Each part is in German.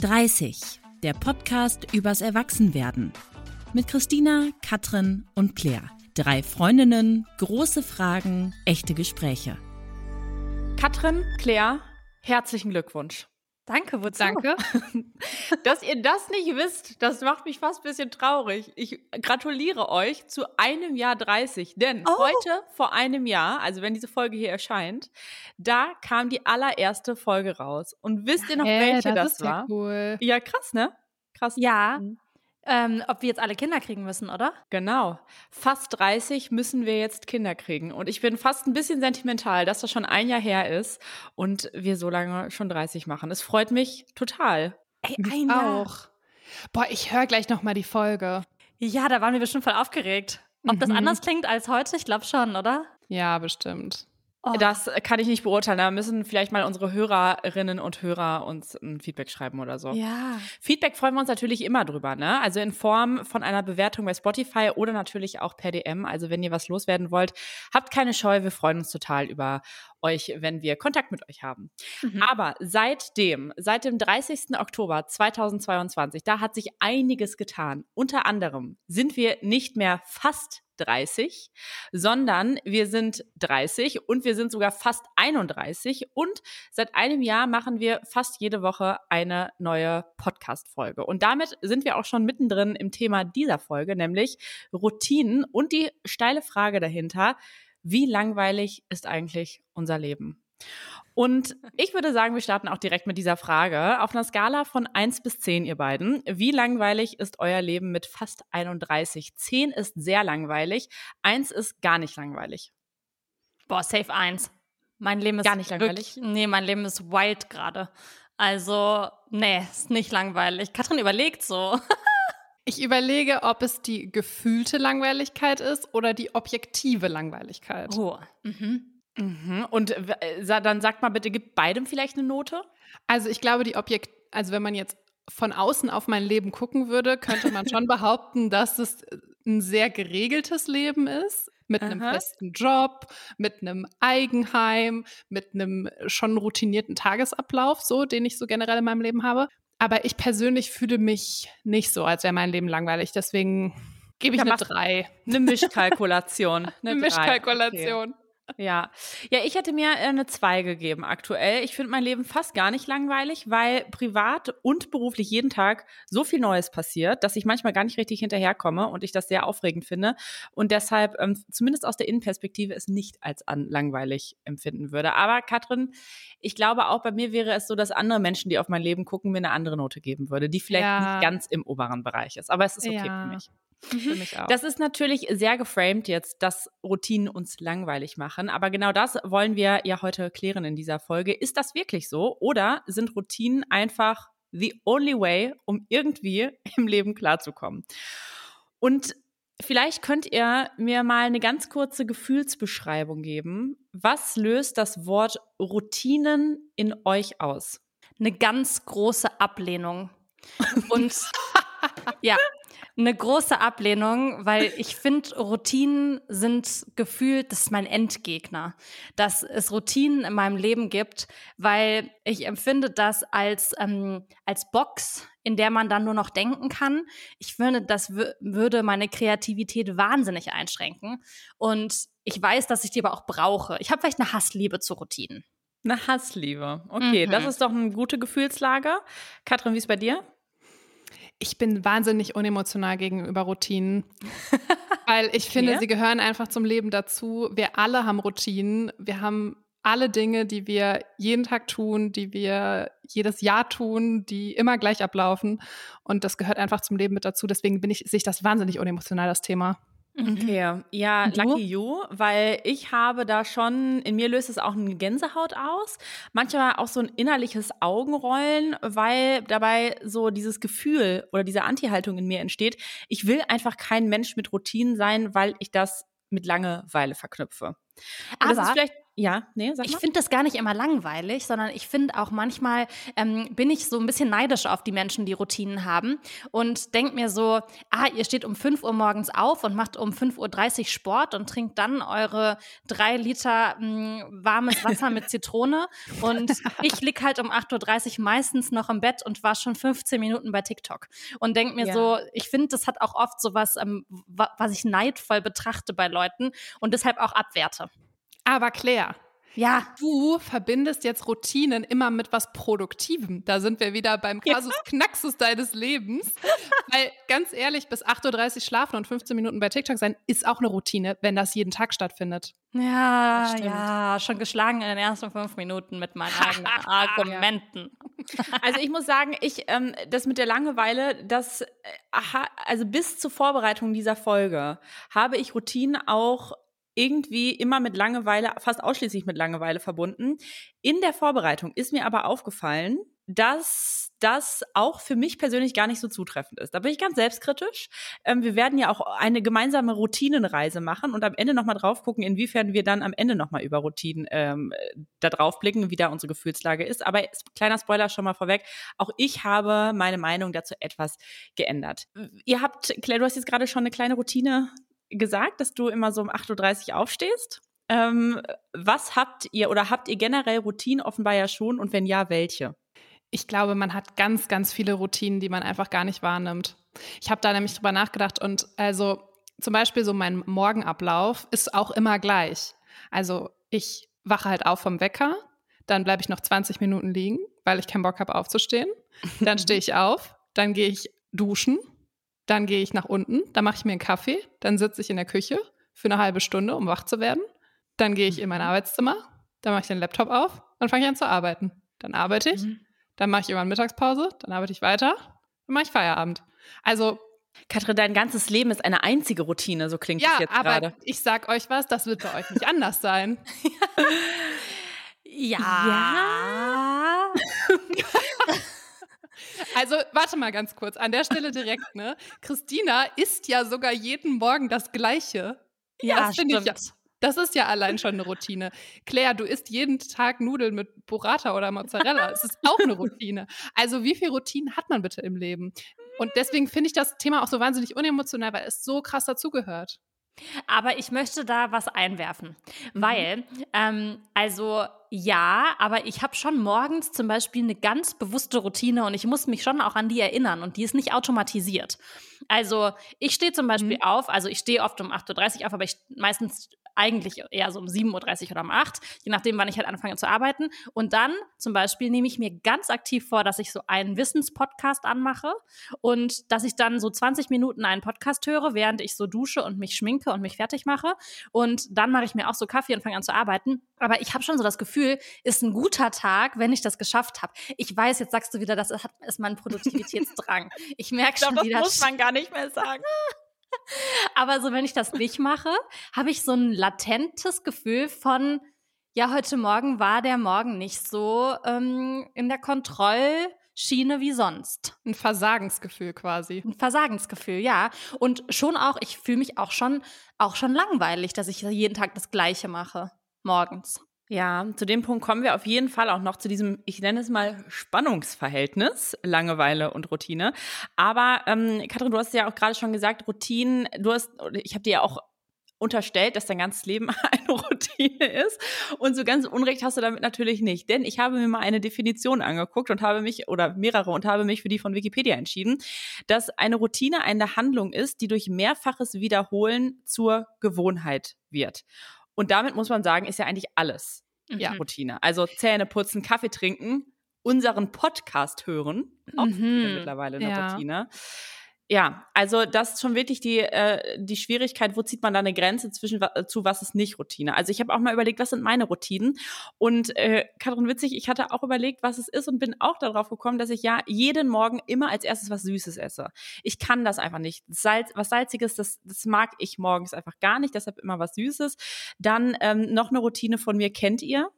30, der Podcast übers Erwachsenwerden. Mit Christina, Katrin und Claire. Drei Freundinnen, große Fragen, echte Gespräche. Katrin, Claire, herzlichen Glückwunsch. Danke, wozu? Danke. Dass ihr das nicht wisst, das macht mich fast ein bisschen traurig. Ich gratuliere euch zu einem Jahr 30. Denn oh. heute vor einem Jahr, also wenn diese Folge hier erscheint, da kam die allererste Folge raus. Und wisst ihr noch, welche das, das war? Ja, cool. ja, krass, ne? Krass. Ja. Mhm. Ähm, ob wir jetzt alle Kinder kriegen müssen, oder? Genau. Fast 30 müssen wir jetzt Kinder kriegen. Und ich bin fast ein bisschen sentimental, dass das schon ein Jahr her ist und wir so lange schon 30 machen. Es freut mich total. Ey, ein Jahr. auch. Boah, ich höre gleich noch mal die Folge. Ja, da waren wir bestimmt voll aufgeregt. Ob mhm. das anders klingt als heute? Ich glaube schon, oder? Ja, bestimmt. Oh. Das kann ich nicht beurteilen. Da müssen vielleicht mal unsere Hörerinnen und Hörer uns ein Feedback schreiben oder so. Ja. Feedback freuen wir uns natürlich immer drüber, ne? Also in Form von einer Bewertung bei Spotify oder natürlich auch per DM. Also wenn ihr was loswerden wollt, habt keine Scheu. Wir freuen uns total über euch, wenn wir Kontakt mit euch haben. Mhm. Aber seitdem, seit dem 30. Oktober 2022, da hat sich einiges getan. Unter anderem sind wir nicht mehr fast 30, sondern wir sind 30 und wir sind sogar fast 31 und seit einem Jahr machen wir fast jede Woche eine neue Podcast-Folge. Und damit sind wir auch schon mittendrin im Thema dieser Folge, nämlich Routinen und die steile Frage dahinter, wie langweilig ist eigentlich unser Leben? Und ich würde sagen, wir starten auch direkt mit dieser Frage. Auf einer Skala von 1 bis 10, ihr beiden, wie langweilig ist euer Leben mit fast 31? 10 ist sehr langweilig, 1 ist gar nicht langweilig. Boah, safe 1. Mein Leben ist gar nicht langweilig. Wirklich, nee, mein Leben ist wild gerade. Also, nee, ist nicht langweilig. Katrin überlegt so. ich überlege, ob es die gefühlte Langweiligkeit ist oder die objektive Langweiligkeit. Oh. Mhm. Mhm. Und äh, dann sagt mal bitte, gibt beidem vielleicht eine Note? Also ich glaube, die Objekt, also wenn man jetzt von außen auf mein Leben gucken würde, könnte man schon behaupten, dass es äh, ein sehr geregeltes Leben ist. Mit Aha. einem festen Job, mit einem Eigenheim, mit einem schon routinierten Tagesablauf, so, den ich so generell in meinem Leben habe. Aber ich persönlich fühle mich nicht so, als wäre mein Leben langweilig. Deswegen gebe ich eine drei. Eine Mischkalkulation. Eine, eine Mischkalkulation. Okay. Ja. Ja, ich hätte mir äh, eine 2 gegeben aktuell. Ich finde mein Leben fast gar nicht langweilig, weil privat und beruflich jeden Tag so viel Neues passiert, dass ich manchmal gar nicht richtig hinterherkomme und ich das sehr aufregend finde und deshalb ähm, zumindest aus der Innenperspektive es nicht als an langweilig empfinden würde. Aber Katrin, ich glaube auch bei mir wäre es so, dass andere Menschen, die auf mein Leben gucken, mir eine andere Note geben würde, die vielleicht ja. nicht ganz im oberen Bereich ist. Aber es ist okay ja. für mich. Mhm. Für mich auch. Das ist natürlich sehr geframed jetzt, dass Routinen uns langweilig machen. Aber genau das wollen wir ja heute klären in dieser Folge. Ist das wirklich so? Oder sind Routinen einfach the only way, um irgendwie im Leben klarzukommen? Und vielleicht könnt ihr mir mal eine ganz kurze Gefühlsbeschreibung geben. Was löst das Wort Routinen in euch aus? Eine ganz große Ablehnung. Und ja, eine große Ablehnung, weil ich finde, Routinen sind gefühlt, das ist mein Endgegner, dass es Routinen in meinem Leben gibt, weil ich empfinde das als, ähm, als Box, in der man dann nur noch denken kann. Ich finde, das würde meine Kreativität wahnsinnig einschränken. Und ich weiß, dass ich die aber auch brauche. Ich habe vielleicht eine Hassliebe zu Routinen. Eine Hassliebe. Okay, mhm. das ist doch eine gute Gefühlslage. Katrin, wie ist bei dir? Ich bin wahnsinnig unemotional gegenüber Routinen. weil ich finde, sie gehören einfach zum Leben dazu. Wir alle haben Routinen. Wir haben alle Dinge, die wir jeden Tag tun, die wir jedes Jahr tun, die immer gleich ablaufen. Und das gehört einfach zum Leben mit dazu. Deswegen bin ich, sehe ich das wahnsinnig unemotional, das Thema. Mhm. Okay, ja, lucky you, weil ich habe da schon, in mir löst es auch eine Gänsehaut aus, manchmal auch so ein innerliches Augenrollen, weil dabei so dieses Gefühl oder diese Anti-Haltung in mir entsteht. Ich will einfach kein Mensch mit Routinen sein, weil ich das mit Langeweile verknüpfe. Und Aber ja, nee, sag Ich mal. finde das gar nicht immer langweilig, sondern ich finde auch manchmal ähm, bin ich so ein bisschen neidisch auf die Menschen, die Routinen haben und denke mir so, ah, ihr steht um 5 Uhr morgens auf und macht um 5.30 Uhr Sport und trinkt dann eure drei Liter mh, warmes Wasser mit Zitrone und ich lieg halt um 8.30 Uhr meistens noch im Bett und war schon 15 Minuten bei TikTok und denke mir Ja. so, ich finde, das hat auch oft so was, ähm, wa was ich neidvoll betrachte bei Leuten und deshalb auch abwerte. Aber Claire, Ja, du verbindest jetzt Routinen immer mit was Produktivem. Da sind wir wieder beim Kasus Knaxus deines Lebens. Weil ganz ehrlich, bis 8.30 Uhr schlafen und 15 Minuten bei TikTok sein, ist auch eine Routine, wenn das jeden Tag stattfindet. Ja, ja, schon geschlagen in den ersten fünf Minuten mit meinen eigenen Argumenten. Also ich muss sagen, ich ähm, das mit der Langeweile, das äh, aha, also bis zur Vorbereitung dieser Folge habe ich Routinen auch irgendwie immer mit Langeweile, fast ausschließlich mit Langeweile verbunden. In der Vorbereitung ist mir aber aufgefallen, dass das auch für mich persönlich gar nicht so zutreffend ist. Da bin ich ganz selbstkritisch. Ähm, wir werden ja auch eine gemeinsame Routinenreise machen und am Ende nochmal drauf gucken, inwiefern wir dann am Ende nochmal über Routinen ähm, da drauf blicken, wie da unsere Gefühlslage ist. Aber kleiner Spoiler schon mal vorweg, auch ich habe meine Meinung dazu etwas geändert. Ihr habt, Claire, du hast jetzt gerade schon eine kleine Routine gesagt, dass du immer so um 8.30 Uhr aufstehst. Ähm, was habt ihr oder habt ihr generell Routinen offenbar ja schon und wenn ja, welche? Ich glaube, man hat ganz, ganz viele Routinen, die man einfach gar nicht wahrnimmt. Ich habe da nämlich drüber nachgedacht und also zum Beispiel so mein Morgenablauf ist auch immer gleich. Also ich wache halt auf vom Wecker, dann bleibe ich noch 20 Minuten liegen, weil ich keinen Bock habe aufzustehen. Dann stehe ich auf, dann gehe ich duschen, dann gehe ich nach unten, dann mache ich mir einen Kaffee, dann sitze ich in der Küche für eine halbe Stunde, um wach zu werden. Dann gehe ich in mein Arbeitszimmer, dann mache ich den Laptop auf, dann fange ich an zu arbeiten. Dann arbeite ich, dann mache ich irgendwann Mittagspause, dann arbeite ich weiter, dann mache ich Feierabend. Also Katrin, dein ganzes Leben ist eine einzige Routine, so klingt ja, es jetzt aber gerade. ich sag euch was, das wird bei euch nicht anders sein. Ja. Also warte mal ganz kurz, an der Stelle direkt, ne? Christina isst ja sogar jeden Morgen das Gleiche. Ja, das ich ja. stimmt. Das ist ja allein schon eine Routine. Claire, du isst jeden Tag Nudeln mit Burrata oder Mozzarella. Es ist auch eine Routine. Also wie viel Routinen hat man bitte im Leben? Und deswegen finde ich das Thema auch so wahnsinnig unemotional, weil es so krass dazugehört. Aber ich möchte da was einwerfen, weil, ähm, also ja, aber ich habe schon morgens zum Beispiel eine ganz bewusste Routine und ich muss mich schon auch an die erinnern und die ist nicht automatisiert. Also ich stehe zum Beispiel Mhm. auf, also ich stehe oft um 8.30 Uhr auf, aber ich meistens eigentlich eher so um 7.30 Uhr oder um 8, je nachdem, wann ich halt anfange zu arbeiten. Und dann zum Beispiel nehme ich mir ganz aktiv vor, dass ich so einen Wissenspodcast anmache und dass ich dann so 20 Minuten einen Podcast höre, während ich so dusche und mich schminke und mich fertig mache. Und dann mache ich mir auch so Kaffee und fange an zu arbeiten. Aber ich habe schon so das Gefühl, ist ein guter Tag, wenn ich das geschafft habe. Ich weiß, jetzt sagst du wieder, das ist mein Produktivitätsdrang. Ich merke schon das wieder. muss man gar nicht mehr sagen. Aber so, wenn ich das nicht mache, habe ich so ein latentes Gefühl von, ja, heute Morgen war der Morgen nicht so ähm, in der Kontrollschiene wie sonst. Ein Versagensgefühl quasi. Ein Versagensgefühl, ja. Und schon auch, ich fühle mich auch schon, auch schon langweilig, dass ich jeden Tag das Gleiche mache. Morgens. Ja, zu dem Punkt kommen wir auf jeden Fall auch noch zu diesem, ich nenne es mal Spannungsverhältnis, Langeweile und Routine. Aber ähm, Katrin, du hast ja auch gerade schon gesagt, Routinen, du hast, ich habe dir ja auch unterstellt, dass dein ganzes Leben eine Routine ist. Und so ganz Unrecht hast du damit natürlich nicht. Denn ich habe mir mal eine Definition angeguckt und habe mich, oder mehrere, und habe mich für die von Wikipedia entschieden, dass eine Routine eine Handlung ist, die durch mehrfaches Wiederholen zur Gewohnheit wird. Und damit muss man sagen, ist ja eigentlich alles Ja. Routine. Also Zähne putzen, Kaffee trinken, unseren Podcast hören, auch Mhm. mittlerweile eine Ja. Routine. Ja, also das ist schon wirklich die, äh, die Schwierigkeit, wo zieht man da eine Grenze zwischen wa- zu was ist nicht Routine. Also ich habe auch mal überlegt, was sind meine Routinen und äh, Katrin Witzig, ich hatte auch überlegt, was es ist und bin auch darauf gekommen, dass ich ja jeden Morgen immer als erstes was Süßes esse. Ich kann das einfach nicht. Salz, was Salziges, das, das mag ich morgens einfach gar nicht, deshalb immer was Süßes. Dann ähm, noch eine Routine von mir kennt ihr.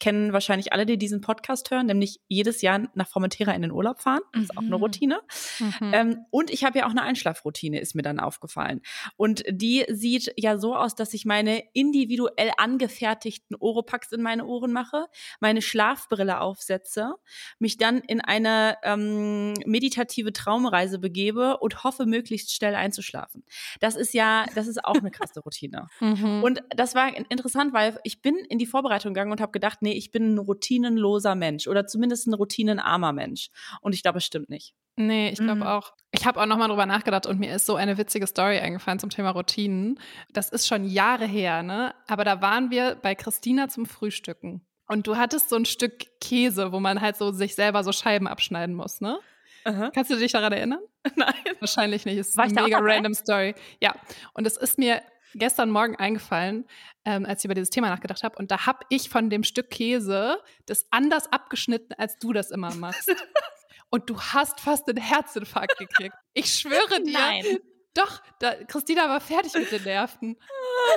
Kennen wahrscheinlich alle, die diesen Podcast hören, nämlich jedes Jahr nach Formentera in den Urlaub fahren. Das ist auch eine mhm. Routine. Mhm. Ähm, und ich habe ja auch eine Einschlafroutine, ist mir dann aufgefallen. Und die sieht ja so aus, dass ich meine individuell angefertigten Oropax in meine Ohren mache, meine Schlafbrille aufsetze, mich dann in eine ähm, meditative Traumreise begebe und hoffe, möglichst schnell einzuschlafen. Das ist ja, das ist auch eine krasse Routine. Mhm. Und das war interessant, weil ich bin in die Vorbereitung gegangen und habe gedacht, nee, ich bin ein routinenloser Mensch oder zumindest ein routinenarmer Mensch. Und ich glaube, es stimmt nicht. Nee, ich glaube mhm. auch. Ich habe auch nochmal drüber nachgedacht und mir ist so eine witzige Story eingefallen zum Thema Routinen. Das ist schon Jahre her, ne? Aber da waren wir bei Christina zum Frühstücken. Und du hattest so ein Stück Käse, wo man halt so sich selber so Scheiben abschneiden muss, ne? Aha. Kannst du dich daran erinnern? Nein. Wahrscheinlich nicht. Es ist eine mega random Story. Ja. Und es ist mir gestern Morgen eingefallen, ähm, als ich über dieses Thema nachgedacht habe. Und da habe ich von dem Stück Käse das anders abgeschnitten, als du das immer machst. und du hast fast einen Herzinfarkt gekriegt. Ich schwöre dir. Nein. Doch, da, Christina war fertig mit den Nerven.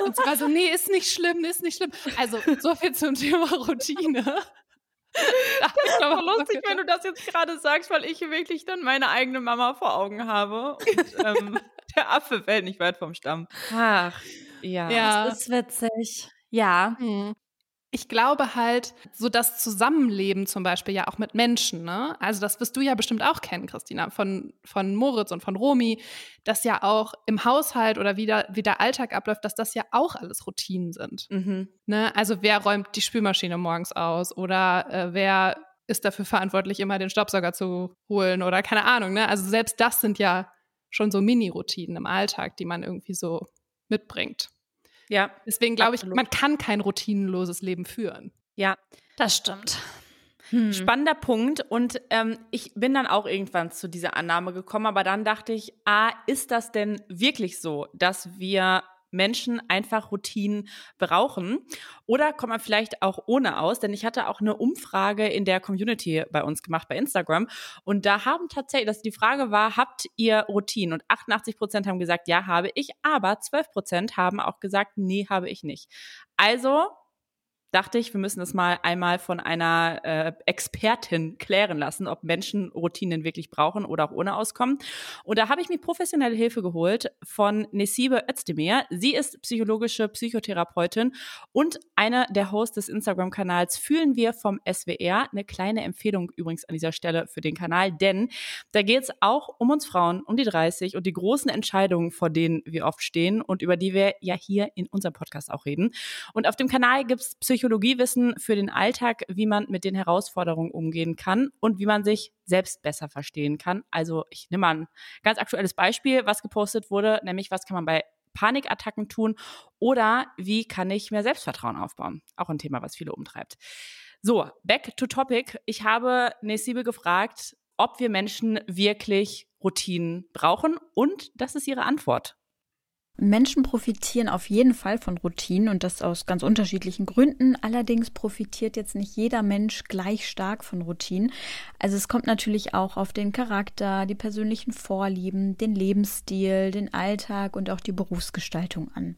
Und sie war so, nee, ist nicht schlimm, ist nicht schlimm. Also, so viel zum Thema Routine. Das ist aber lustig, wenn du das jetzt gerade sagst, weil ich wirklich dann meine eigene Mama vor Augen habe. Und ähm, der Affe fällt nicht weit vom Stamm. Ach, ja. ja. Das ist witzig. Ja. Mhm ich glaube halt, so das Zusammenleben zum Beispiel ja auch mit Menschen, ne? Also das wirst du ja bestimmt auch kennen, Christina, von, von Moritz und von Romy, dass ja auch im Haushalt oder wie der, wie der Alltag abläuft, dass das ja auch alles Routinen sind. Mhm. Ne? Also wer räumt die Spülmaschine morgens aus oder äh, wer ist dafür verantwortlich, immer den Staubsauger zu holen oder keine Ahnung, ne? Also selbst das sind ja schon so Mini-Routinen im Alltag, die man irgendwie so mitbringt. Ja. Deswegen glaube ich, man kann kein routinenloses Leben führen. Ja, das stimmt. Hm. Spannender Punkt. Und ähm, ich bin dann auch irgendwann zu dieser Annahme gekommen, aber dann dachte ich, ah, ist das denn wirklich so, dass wir Menschen einfach Routinen brauchen? Oder kommt man vielleicht auch ohne aus? Denn ich hatte auch eine Umfrage in der Community bei uns gemacht, bei Instagram. Und da haben tatsächlich, dass die Frage war, habt ihr Routinen? Und 88 Prozent haben gesagt, ja, habe ich. Aber 12 Prozent haben auch gesagt, nee, habe ich nicht. Also dachte ich, wir müssen das mal einmal von einer äh, Expertin klären lassen, ob Menschen Routinen wirklich brauchen oder auch ohne auskommen. Und da habe ich mir professionelle Hilfe geholt von Nesibe Özdemir. Sie ist psychologische Psychotherapeutin und eine der Hosts des Instagram-Kanals Fühlen wir vom SWR. Eine kleine Empfehlung übrigens an dieser Stelle für den Kanal, denn da geht es auch um uns Frauen, um die 30 und die großen Entscheidungen, vor denen wir oft stehen und über die wir ja hier in unserem Podcast auch reden. Und auf dem Kanal gibt es Psychologie Psychologiewissen für den Alltag, wie man mit den Herausforderungen umgehen kann und wie man sich selbst besser verstehen kann. Also ich nehme mal ein ganz aktuelles Beispiel, was gepostet wurde, nämlich was kann man bei Panikattacken tun oder wie kann ich mehr Selbstvertrauen aufbauen? Auch ein Thema, was viele umtreibt. So, back to topic. Ich habe Nesibe gefragt, ob wir Menschen wirklich Routinen brauchen und das ist ihre Antwort. Menschen profitieren auf jeden Fall von Routinen und das aus ganz unterschiedlichen Gründen. Allerdings profitiert jetzt nicht jeder Mensch gleich stark von Routinen. Also es kommt natürlich auch auf den Charakter, die persönlichen Vorlieben, den Lebensstil, den Alltag und auch die Berufsgestaltung an.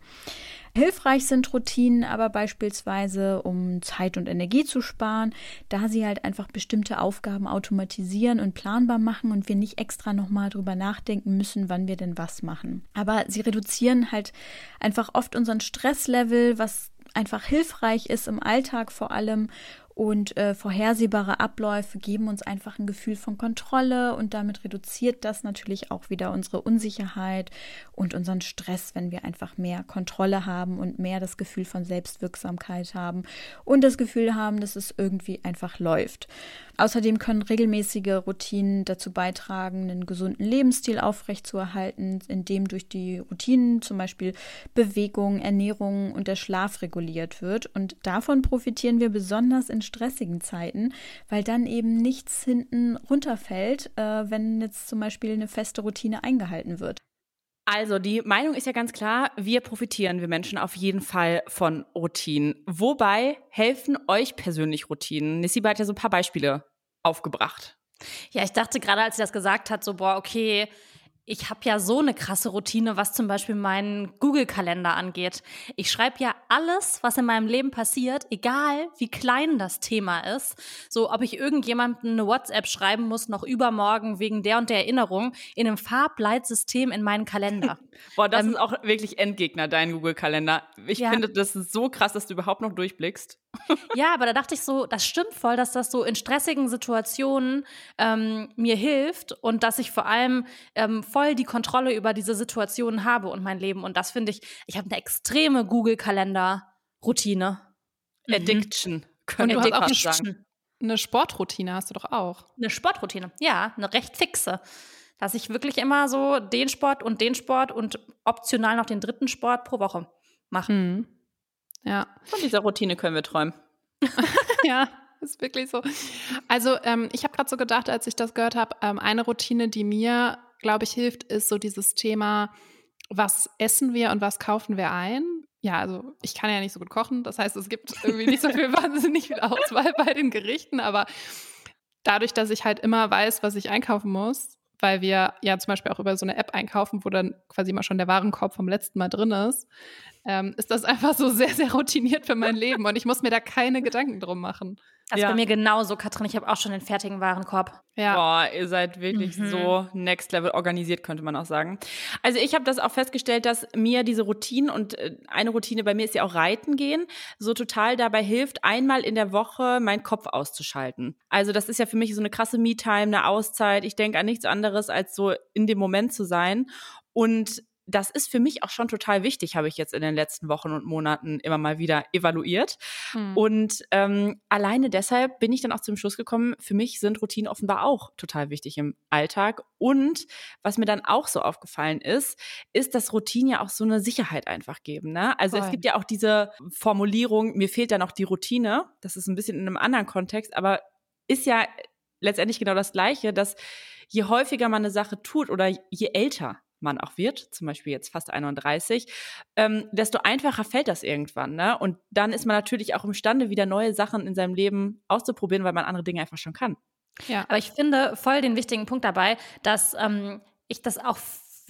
Hilfreich sind Routinen aber beispielsweise, um Zeit und Energie zu sparen, da sie halt einfach bestimmte Aufgaben automatisieren und planbar machen und wir nicht extra nochmal drüber nachdenken müssen, wann wir denn was machen. Aber sie reduzieren halt einfach oft unseren Stresslevel, was einfach hilfreich ist im Alltag vor allem und äh, vorhersehbare Abläufe geben uns einfach ein Gefühl von Kontrolle und damit reduziert das natürlich auch wieder unsere Unsicherheit und unseren Stress, wenn wir einfach mehr Kontrolle haben und mehr das Gefühl von Selbstwirksamkeit haben und das Gefühl haben, dass es irgendwie einfach läuft. Außerdem können regelmäßige Routinen dazu beitragen, einen gesunden Lebensstil aufrechtzuerhalten, indem durch die Routinen zum Beispiel Bewegung, Ernährung und der Schlaf reguliert wird. Und davon profitieren wir besonders in stressigen Zeiten, weil dann eben nichts hinten runterfällt, äh, wenn jetzt zum Beispiel eine feste Routine eingehalten wird. Also, die Meinung ist ja ganz klar, wir profitieren, wir Menschen auf jeden Fall von Routinen. Wobei helfen euch persönlich Routinen? Nissiba hat ja so ein paar Beispiele aufgebracht. Ja, ich dachte gerade, als sie das gesagt hat, so, boah, okay, ich habe ja so eine krasse Routine, was zum Beispiel meinen Google-Kalender angeht. Ich schreibe ja alles, was in meinem Leben passiert, egal wie klein das Thema ist. So, ob ich irgendjemandem eine WhatsApp schreiben muss, noch übermorgen wegen der und der Erinnerung, in einem Farbleitsystem in meinen Kalender. Boah, das ähm, ist auch wirklich Endgegner, dein Google-Kalender. Ich ja. finde, das ist so krass, dass du überhaupt noch durchblickst. Ja, aber da dachte ich so, das stimmt voll, dass das so in stressigen Situationen ähm, mir hilft und dass ich vor allem ähm, voll die Kontrolle über diese Situationen habe und mein Leben. Und das finde ich, ich habe eine extreme Google-Kalender-Routine. Mhm. Addiction. Können und du hast auch eine, sagen. eine Sportroutine hast du doch auch. Eine Sportroutine, ja, eine recht fixe. Dass ich wirklich immer so den Sport und den Sport und optional noch den dritten Sport pro Woche mache. Mhm. Ja. Von dieser Routine können wir träumen. ja, ist wirklich so. Also ähm, ich habe gerade so gedacht, als ich das gehört habe, ähm, eine Routine, die mir, glaube ich, hilft, ist so dieses Thema, was essen wir und was kaufen wir ein? Ja, also ich kann ja nicht so gut kochen, das heißt, es gibt irgendwie nicht so viel wahnsinnig viel Auswahl bei den Gerichten, aber dadurch, dass ich halt immer weiß, was ich einkaufen muss, weil wir ja zum Beispiel auch über so eine App einkaufen, wo dann quasi mal schon der Warenkorb vom letzten Mal drin ist, ähm, ist das einfach so sehr, sehr routiniert für mein Leben und ich muss mir da keine Gedanken drum machen. Das ja. bei mir genauso, Katrin. Ich habe auch schon den fertigen Warenkorb. Ja. Boah, ihr seid wirklich mhm. so next level organisiert, könnte man auch sagen. Also ich habe das auch festgestellt, dass mir diese Routinen und äh, eine Routine bei mir ist ja auch Reiten gehen, so total dabei hilft, einmal in der Woche meinen Kopf auszuschalten. Also das ist ja für mich so eine krasse Me-Time, eine Auszeit. Ich denke an nichts anderes, als so in dem Moment zu sein. Und das ist für mich auch schon total wichtig, habe ich jetzt in den letzten Wochen und Monaten immer mal wieder evaluiert. Hm. Und ähm, alleine deshalb bin ich dann auch zum Schluss gekommen, für mich sind Routinen offenbar auch total wichtig im Alltag. Und was mir dann auch so aufgefallen ist, ist, dass Routinen ja auch so eine Sicherheit einfach geben. Ne? Also Voll. es gibt ja auch diese Formulierung, mir fehlt dann auch die Routine. Das ist ein bisschen in einem anderen Kontext, aber ist ja letztendlich genau das Gleiche, dass je häufiger man eine Sache tut oder je älter man auch wird, zum Beispiel jetzt fast 31, ähm, desto einfacher fällt das irgendwann. Ne? Und dann ist man natürlich auch imstande, wieder neue Sachen in seinem Leben auszuprobieren, weil man andere Dinge einfach schon kann. Ja, aber ich finde voll den wichtigen Punkt dabei, dass ähm, ich das auch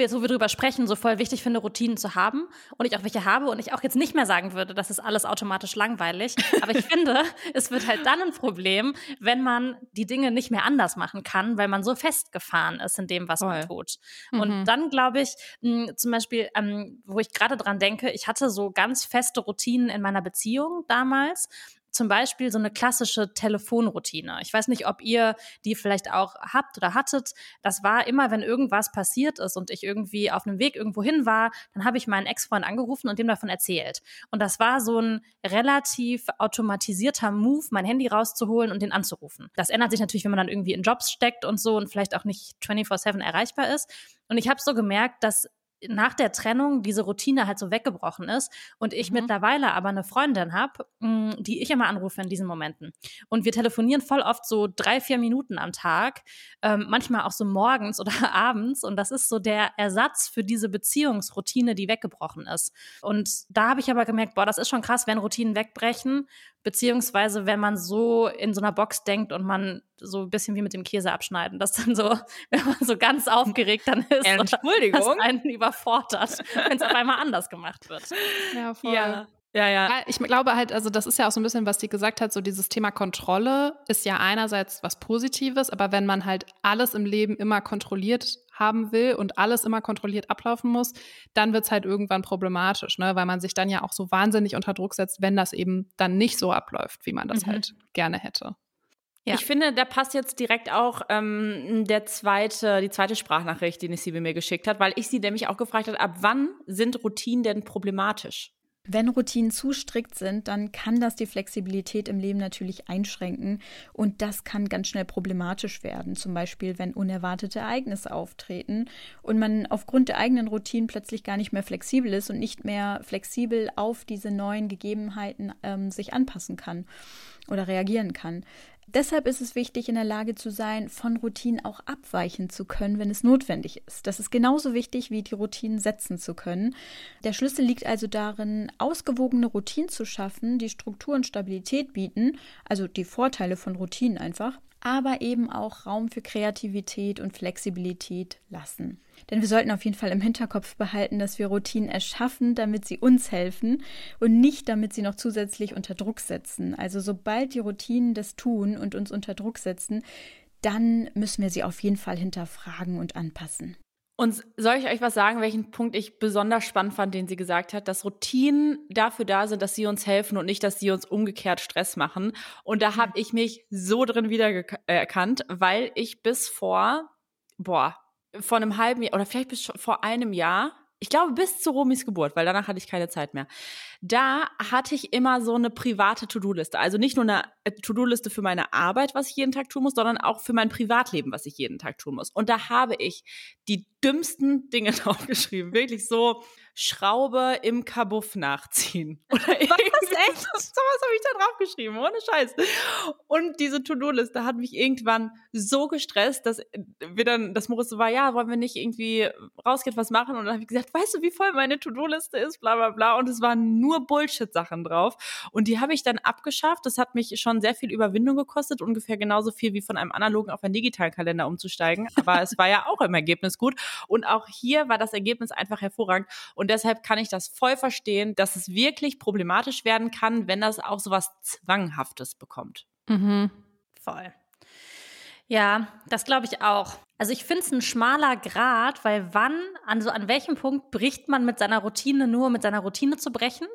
so wir drüber sprechen, so voll wichtig finde, Routinen zu haben und ich auch welche habe und ich auch jetzt nicht mehr sagen würde, das ist alles automatisch langweilig. Aber ich finde, es wird halt dann ein Problem, wenn man die Dinge nicht mehr anders machen kann, weil man so festgefahren ist in dem, was voll. man tut. Mhm. Und dann glaube ich, mh, hm, zum Beispiel, ähm, wo ich gerade dran denke, ich hatte so ganz feste Routinen in meiner Beziehung damals zum Beispiel so eine klassische Telefonroutine. Ich weiß nicht, ob ihr die vielleicht auch habt oder hattet. Das war immer, wenn irgendwas passiert ist und ich irgendwie auf einem Weg irgendwo hin war, dann habe ich meinen Ex-Freund angerufen und dem davon erzählt. Und das war so ein relativ automatisierter Move, mein Handy rauszuholen und den anzurufen. Das ändert sich natürlich, wenn man dann irgendwie in Jobs steckt und so und vielleicht auch nicht 24/7 erreichbar ist. Und ich habe so gemerkt, dass nach der Trennung diese Routine halt so weggebrochen ist und ich mhm. mittlerweile aber eine Freundin habe, mm, die ich immer anrufe in diesen Momenten. Und wir telefonieren voll oft so drei, vier Minuten am Tag, ähm, manchmal auch so morgens oder abends. Und das ist so der Ersatz für diese Beziehungsroutine, die weggebrochen ist. Und da habe ich aber gemerkt, boah, das ist schon krass, wenn Routinen wegbrechen, beziehungsweise wenn man so in so einer Box denkt und man so ein bisschen wie mit dem Käse abschneiden, dass dann so, wenn man so ganz aufgeregt dann ist, Entschuldigung, das einen überfordert, wenn es auf einmal anders gemacht wird. Ja, voll. Ja. Ja, ja. Ich glaube halt, also das ist ja auch so ein bisschen, was die gesagt hat, so dieses Thema Kontrolle ist ja einerseits was Positives, aber wenn man halt alles im Leben immer kontrolliert haben will und alles immer kontrolliert ablaufen muss, dann wird es halt irgendwann problematisch, ne? weil man sich dann ja auch so wahnsinnig unter Druck setzt, wenn das eben dann nicht so abläuft, wie man das mhm. halt gerne hätte. Ja. Ich finde, da passt jetzt direkt auch ähm, der zweite, die zweite Sprachnachricht, die Sibylle mir geschickt hat, weil ich sie nämlich auch gefragt habe, ab wann sind Routinen denn problematisch? Wenn Routinen zu strikt sind, dann kann das die Flexibilität im Leben natürlich einschränken und das kann ganz schnell problematisch werden. Zum Beispiel, wenn unerwartete Ereignisse auftreten und man aufgrund der eigenen Routinen plötzlich gar nicht mehr flexibel ist und nicht mehr flexibel auf diese neuen Gegebenheiten ähm, sich anpassen kann oder reagieren kann. Deshalb ist es wichtig, in der Lage zu sein, von Routinen auch abweichen zu können, wenn es notwendig ist. Das ist genauso wichtig, wie die Routinen setzen zu können. Der Schlüssel liegt also darin, ausgewogene Routinen zu schaffen, die Struktur und Stabilität bieten, also die Vorteile von Routinen einfach, aber eben auch Raum für Kreativität und Flexibilität lassen. Denn wir sollten auf jeden Fall im Hinterkopf behalten, dass wir Routinen erschaffen, damit sie uns helfen und nicht damit sie noch zusätzlich unter Druck setzen. Also sobald die Routinen das tun und uns unter Druck setzen, dann müssen wir sie auf jeden Fall hinterfragen und anpassen. Und soll ich euch was sagen, welchen Punkt ich besonders spannend fand, den sie gesagt hat, dass Routinen dafür da sind, dass sie uns helfen und nicht, dass sie uns umgekehrt Stress machen. Und da habe ich mich so drin wiedererkannt, weil ich bis vor, boah, vor einem halben Jahr oder vielleicht bis vor einem Jahr ich glaube, bis zu Romis Geburt, weil danach hatte ich keine Zeit mehr. Da hatte ich immer so eine private To-Do-Liste. Also nicht nur eine äh, To-Do-Liste für meine Arbeit, was ich jeden Tag tun muss, sondern auch für mein Privatleben, was ich jeden Tag tun muss. Und da habe ich die dümmsten Dinge draufgeschrieben. Wirklich so, Schraube im Kabuff nachziehen. Oder was, echt? Sowas habe ich da draufgeschrieben, ohne Scheiß. Und diese To-Do-Liste hat mich irgendwann so gestresst, dass wir dann, das Moritz so war, ja, wollen wir nicht irgendwie rausgehen, was machen? Und dann habe ich gesagt, weißt du, wie voll meine To-Do-Liste ist, bla bla bla. Und es waren nur Bullshit-Sachen drauf. Und die habe ich dann abgeschafft. Das hat mich schon sehr viel Überwindung gekostet, ungefähr genauso viel wie von einem analogen auf einen digitalen Kalender umzusteigen. Aber es war ja auch im Ergebnis gut. Und auch hier war das Ergebnis einfach hervorragend. Und deshalb kann ich das voll verstehen, dass es wirklich problematisch werden kann, wenn das auch so was Zwanghaftes bekommt. Mhm. Voll. Ja, das glaube ich auch. Also ich finde es ein schmaler Grad, weil wann, also an welchem Punkt bricht man mit seiner Routine nur, mit seiner Routine zu brechen?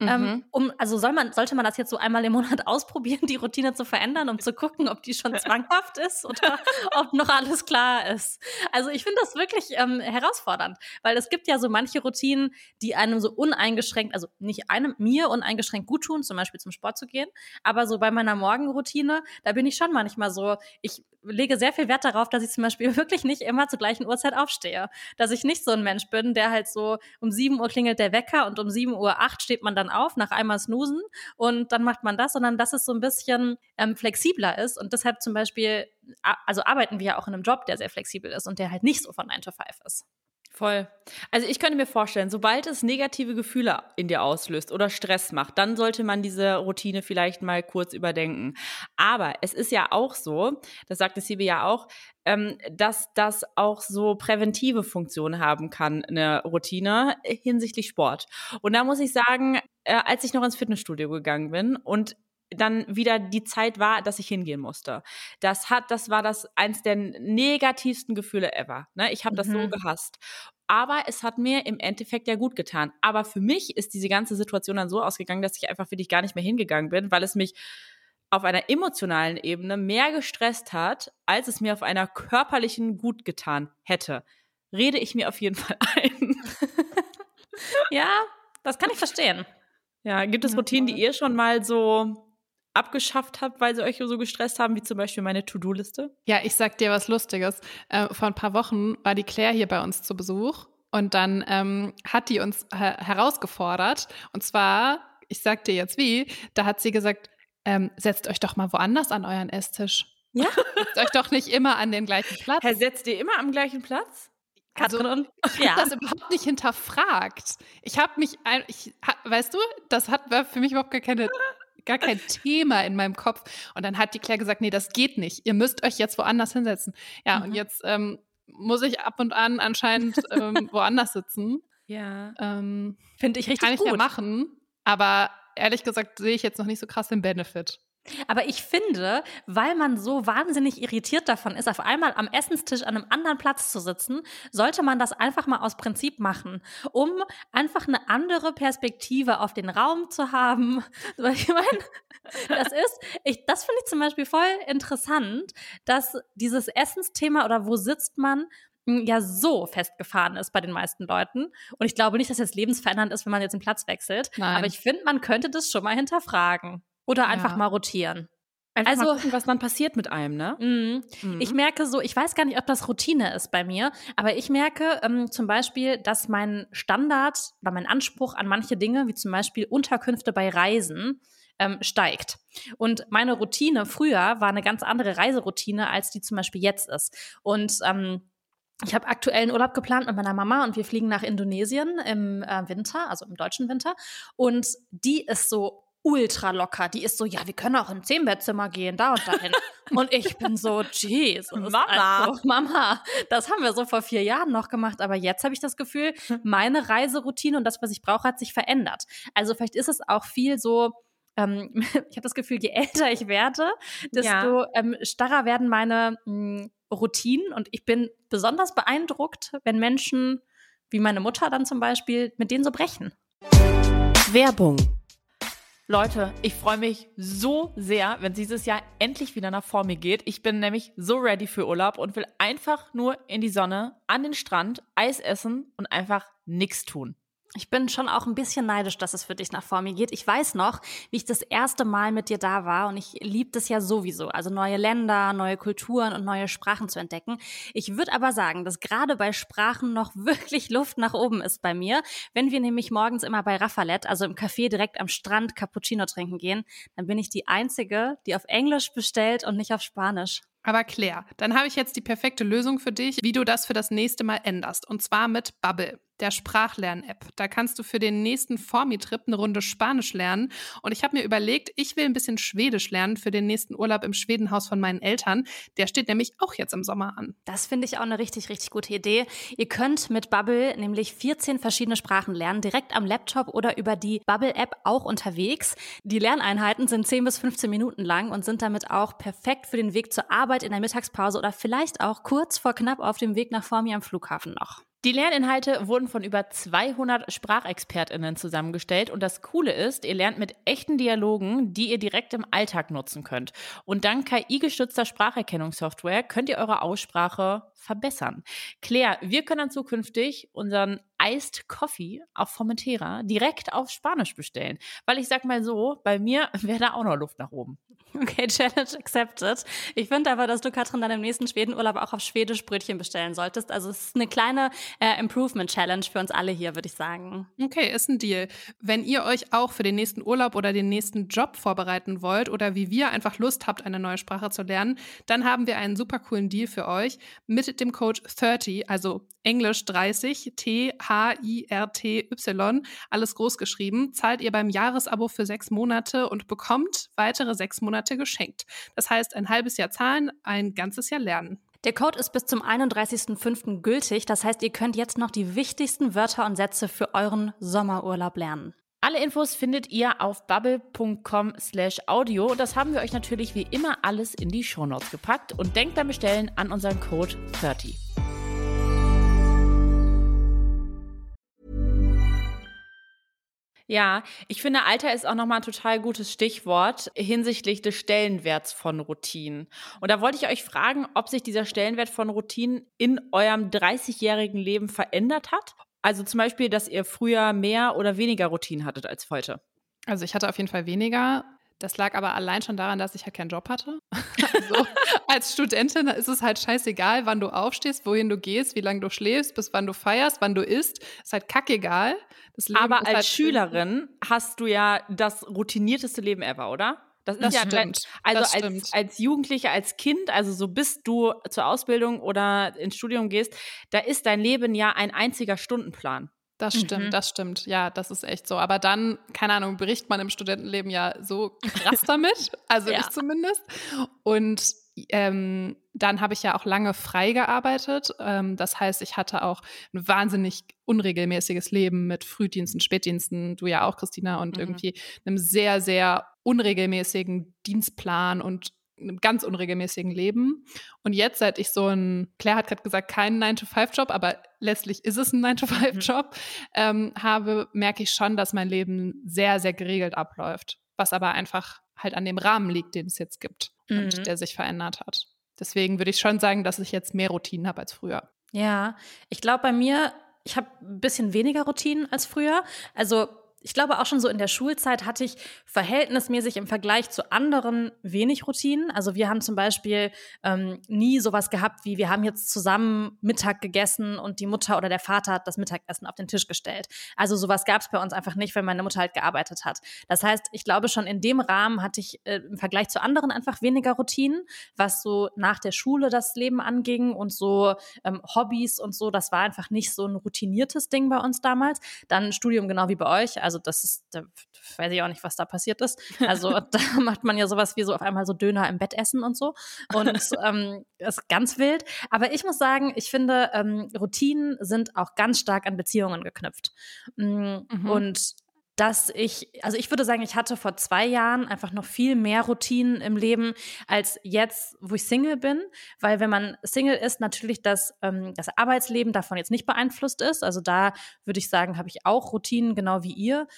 Ähm, mhm. Ähm, um, also soll man, sollte man das jetzt so einmal im Monat ausprobieren, die Routine zu verändern, um zu gucken, ob die schon zwanghaft ist oder ob noch alles klar ist. Also ich finde das wirklich ähm, herausfordernd, weil es gibt ja so manche Routinen, die einem so uneingeschränkt, also nicht einem, mir uneingeschränkt gut tun, zum Beispiel zum Sport zu gehen, aber so bei meiner Morgenroutine, da bin ich schon manchmal so, ich lege sehr viel Wert darauf, dass ich zum Beispiel wirklich nicht immer zur gleichen Uhrzeit aufstehe. Dass ich nicht so ein Mensch bin, der halt so um 7 Uhr klingelt der Wecker und um 7 Uhr 8 steht man dann auf, nach einmal snoosen und dann macht man das, sondern dass es so ein bisschen ähm, flexibler ist und deshalb zum Beispiel, also arbeiten wir ja auch in einem Job, der sehr flexibel ist und der halt nicht so von 9 to 5 ist. Voll. Also ich könnte mir vorstellen, sobald es negative Gefühle in dir auslöst oder Stress macht, dann sollte man diese Routine vielleicht mal kurz überdenken. Aber es ist ja auch so, das sagte Siebe ja auch, ähm, dass das auch so präventive Funktionen haben kann, eine Routine hinsichtlich Sport. Und da muss ich sagen, äh, als ich noch ins Fitnessstudio gegangen bin und dann wieder die Zeit war, dass ich hingehen musste. Das hat, das war das eins der negativsten Gefühle ever. Ne? Ich habe das mhm. so gehasst. Aber es hat mir im Endeffekt ja gut getan. Aber für mich ist diese ganze Situation dann so ausgegangen, dass ich einfach wirklich gar nicht mehr hingegangen bin, weil es mich auf einer emotionalen Ebene mehr gestresst hat, als es mir auf einer körperlichen gut getan hätte. Rede ich mir auf jeden Fall ein. ja, das kann ich verstehen. Ja, gibt es Routinen, die ihr schon mal so abgeschafft habt, weil sie euch so gestresst haben, wie zum Beispiel meine To-Do-Liste? Ja, ich sag dir was Lustiges. Äh, vor ein paar Wochen war die Claire hier bei uns zu Besuch und dann ähm, hat die uns äh, herausgefordert. Und zwar, ich sag dir jetzt wie, da hat sie gesagt, ähm, setzt euch doch mal woanders an euren Esstisch. Ja? setzt euch doch nicht immer an den gleichen Platz. Herr, setzt ihr immer am gleichen Platz? Also, ich ja. habe das überhaupt nicht hinterfragt. Ich habe mich, ich, weißt du, das hat für mich überhaupt gar keine gar kein Thema in meinem Kopf. Und dann hat die Claire gesagt, nee, das geht nicht. Ihr müsst euch jetzt woanders hinsetzen. Ja, mhm. und jetzt ähm, muss ich ab und an anscheinend ähm, woanders sitzen. Ja. Ähm, Finde ich richtig kann ich gut. ja machen, aber ehrlich gesagt sehe ich jetzt noch nicht so krass den Benefit. Aber ich finde, weil man so wahnsinnig irritiert davon ist, auf einmal am Essenstisch an einem anderen Platz zu sitzen, sollte man das einfach mal aus Prinzip machen, um einfach eine andere Perspektive auf den Raum zu haben. Ich meine, das ist, ich, das finde ich zum Beispiel voll interessant, dass dieses Essensthema oder wo sitzt man hm, ja so festgefahren ist bei den meisten Leuten. Und ich glaube nicht, dass das lebensverändernd ist, wenn man jetzt den Platz wechselt. Nein. Aber ich finde, man könnte das schon mal hinterfragen. Oder einfach ja. mal rotieren. Einfach also, mal gucken, was dann passiert mit einem, ne? Mhm. Mhm. Ich merke so, ich weiß gar nicht, ob das Routine ist bei mir, aber ich merke ähm, zum Beispiel, dass mein Standard oder mein Anspruch an manche Dinge, wie zum Beispiel Unterkünfte bei Reisen, ähm, steigt. Und meine Routine früher war eine ganz andere Reiseroutine, als die zum Beispiel jetzt ist. Und ähm, ich habe aktuell einen Urlaub geplant mit meiner Mama und wir fliegen nach Indonesien im äh, Winter, also im deutschen Winter. Und die ist so ultra locker. Die ist so, ja, wir können auch ins Zehnbettzimmer gehen, da und dahin. und ich bin so, Jesus. Mama. Also, Mama, das haben wir so vor vier Jahren noch gemacht, aber jetzt habe ich das Gefühl, meine Reiseroutine und das, was ich brauche, hat sich verändert. Also vielleicht ist es auch viel so, ähm, ich habe das Gefühl, je älter ich werde, desto ja. ähm, starrer werden meine mh, hm, Routinen und ich bin besonders beeindruckt, wenn Menschen wie meine Mutter dann zum Beispiel mit denen so brechen. Werbung. Leute, ich freue mich so sehr, wenn dieses Jahr endlich wieder nach vor mir geht. Ich bin nämlich so ready für Urlaub und will einfach nur in die Sonne, an den Strand, Eis essen und einfach nichts tun. Ich bin schon auch ein bisschen neidisch, dass es für dich nach vor mir geht. Ich weiß noch, wie ich das erste Mal mit dir da war und ich liebe das ja sowieso. Also neue Länder, neue Kulturen und neue Sprachen zu entdecken. Ich würde aber sagen, dass gerade bei Sprachen noch wirklich Luft nach oben ist bei mir. Wenn wir nämlich morgens immer bei Raffalet, also im Café direkt am Strand Cappuccino trinken gehen, dann bin ich die Einzige, die auf Englisch bestellt und nicht auf Spanisch. Aber Claire, dann habe ich jetzt die perfekte Lösung für dich, wie du das für das nächste Mal änderst. Und zwar mit Bubble der Sprachlern-App. Da kannst du für den nächsten Formi-Trip eine Runde Spanisch lernen. Und ich habe mir überlegt, ich will ein bisschen Schwedisch lernen für den nächsten Urlaub im Schwedenhaus von meinen Eltern. Der steht nämlich auch jetzt im Sommer an. Das finde ich auch eine richtig, richtig gute Idee. Ihr könnt mit Bubble nämlich 14 verschiedene Sprachen lernen, direkt am Laptop oder über die Bubble-App auch unterwegs. Die Lerneinheiten sind 10 bis 15 Minuten lang und sind damit auch perfekt für den Weg zur Arbeit in der Mittagspause oder vielleicht auch kurz vor knapp auf dem Weg nach Formi am Flughafen noch. Die Lerninhalte wurden von über 200 Sprachexpertinnen zusammengestellt und das Coole ist, ihr lernt mit echten Dialogen, die ihr direkt im Alltag nutzen könnt. Und dank KI-gestützter Spracherkennungssoftware könnt ihr eure Aussprache verbessern. Claire, wir können dann zukünftig unseren Iced Coffee auf Formentera direkt auf Spanisch bestellen. Weil ich sag mal so, bei mir wäre da auch noch Luft nach oben. Okay, Challenge accepted. Ich finde aber, dass du, Katrin, dann im nächsten Schwedenurlaub auch auf Schwedisch Brötchen bestellen solltest. Also es ist eine kleine äh, Improvement-Challenge für uns alle hier, würde ich sagen. Okay, ist ein Deal. Wenn ihr euch auch für den nächsten Urlaub oder den nächsten Job vorbereiten wollt oder wie wir einfach Lust habt, eine neue Sprache zu lernen, dann haben wir einen super coolen Deal für euch mit dem Code 30, also Englisch 30, T-H-I-R-T-Y, alles groß geschrieben, zahlt ihr beim Jahresabo für sechs Monate und bekommt weitere sechs Monate geschenkt. Das heißt, ein halbes Jahr zahlen, ein ganzes Jahr lernen. Der Code ist bis zum 31.05. gültig. Das heißt, ihr könnt jetzt noch die wichtigsten Wörter und Sätze für euren Sommerurlaub lernen. Alle Infos findet ihr auf bubble.com slash audio. Das haben wir euch natürlich wie immer alles in die Shownotes gepackt. Und denkt beim Bestellen an unseren Code 30. Ja, ich finde, Alter ist auch nochmal ein total gutes Stichwort hinsichtlich des Stellenwerts von Routinen. Und da wollte ich euch fragen, ob sich dieser Stellenwert von Routinen in eurem 30-jährigen Leben verändert hat. Also zum Beispiel, dass ihr früher mehr oder weniger Routinen hattet als heute. Also ich hatte auf jeden Fall weniger. Das lag aber allein schon daran, dass ich halt keinen Job hatte. Also, als Studentin ist es halt scheißegal, wann du aufstehst, wohin du gehst, wie lange du schläfst, bis wann du feierst, wann du isst. Ist halt kackegal. Aber als halt Schülerin hast du ja das routinierteste Leben ever, oder? Das, das ja stimmt. Also das als, stimmt. als Jugendliche, als Kind, also so bis du zur Ausbildung oder ins Studium gehst, da ist dein Leben ja ein einziger Stundenplan. Das stimmt, mhm. das stimmt. Ja, das ist echt so. Aber dann, keine Ahnung, bricht man im Studentenleben ja so krass damit. Also ja. ich zumindest. Und ähm, dann habe ich ja auch lange frei gearbeitet. Ähm, das heißt, ich hatte auch ein wahnsinnig unregelmäßiges Leben mit Frühdiensten, Spätdiensten, du ja auch, Christina, und mhm. irgendwie einem sehr, sehr unregelmäßigen Dienstplan und einem ganz unregelmäßigen Leben. Und jetzt, seit ich so ein, Claire hat gerade gesagt, keinen 9-to-5-Job, aber letztlich ist es ein 9-to-5-Job, mhm. ähm, habe, merke ich schon, dass mein Leben sehr, sehr geregelt abläuft. Was aber einfach halt an dem Rahmen liegt, den es jetzt gibt mhm. und der sich verändert hat. Deswegen würde ich schon sagen, dass ich jetzt mehr Routinen habe als früher. Ja, ich glaube bei mir, ich habe ein bisschen weniger Routinen als früher. Also ich glaube auch schon so in der Schulzeit hatte ich verhältnismäßig im Vergleich zu anderen wenig Routinen. Also wir haben zum Beispiel ähm, nie sowas gehabt wie wir haben jetzt zusammen Mittag gegessen und die Mutter oder der Vater hat das Mittagessen auf den Tisch gestellt. Also sowas gab es bei uns einfach nicht, weil meine Mutter halt gearbeitet hat. Das heißt, ich glaube schon in dem Rahmen hatte ich äh, im Vergleich zu anderen einfach weniger Routinen, was so nach der Schule das Leben anging und so ähm, Hobbys und so. Das war einfach nicht so ein routiniertes Ding bei uns damals. Dann Studium genau wie bei euch. Also Also das ist, da weiß ich auch nicht, was da passiert ist. Also da macht man ja sowas wie so auf einmal so Döner im Bett essen und so. Und ähm, das ist ganz wild. Aber ich muss sagen, ich finde, ähm, Routinen sind auch ganz stark an Beziehungen geknüpft. Mm, mhm. Und dass ich, also ich würde sagen, ich hatte vor zwei Jahren einfach noch viel mehr Routinen im Leben als jetzt, wo ich Single bin, weil wenn man Single ist, natürlich das, ähm, das Arbeitsleben davon jetzt nicht beeinflusst ist. Also da würde ich sagen, habe ich auch Routinen, genau wie ihr.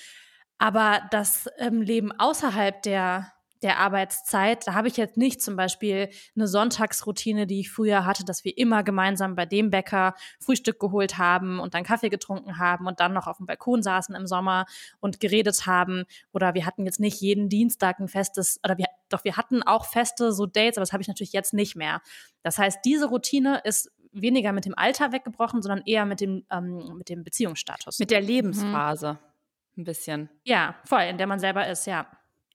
Aber das ähm, Leben außerhalb der der Arbeitszeit. Da habe ich jetzt nicht zum Beispiel eine Sonntagsroutine, die ich früher hatte, dass wir immer gemeinsam bei dem Bäcker Frühstück geholt haben und dann Kaffee getrunken haben und dann noch auf dem Balkon saßen im Sommer und geredet haben. Oder wir hatten jetzt nicht jeden Dienstag ein festes, oder wir, doch wir hatten auch feste so Dates, aber das habe ich natürlich jetzt nicht mehr. Das heißt, diese Routine ist weniger mit dem Alter weggebrochen, sondern eher mit dem, ähm, mit dem Beziehungsstatus. Mit der Lebensphase. Mhm. Ein bisschen. Ja, voll, in der man selber ist, ja.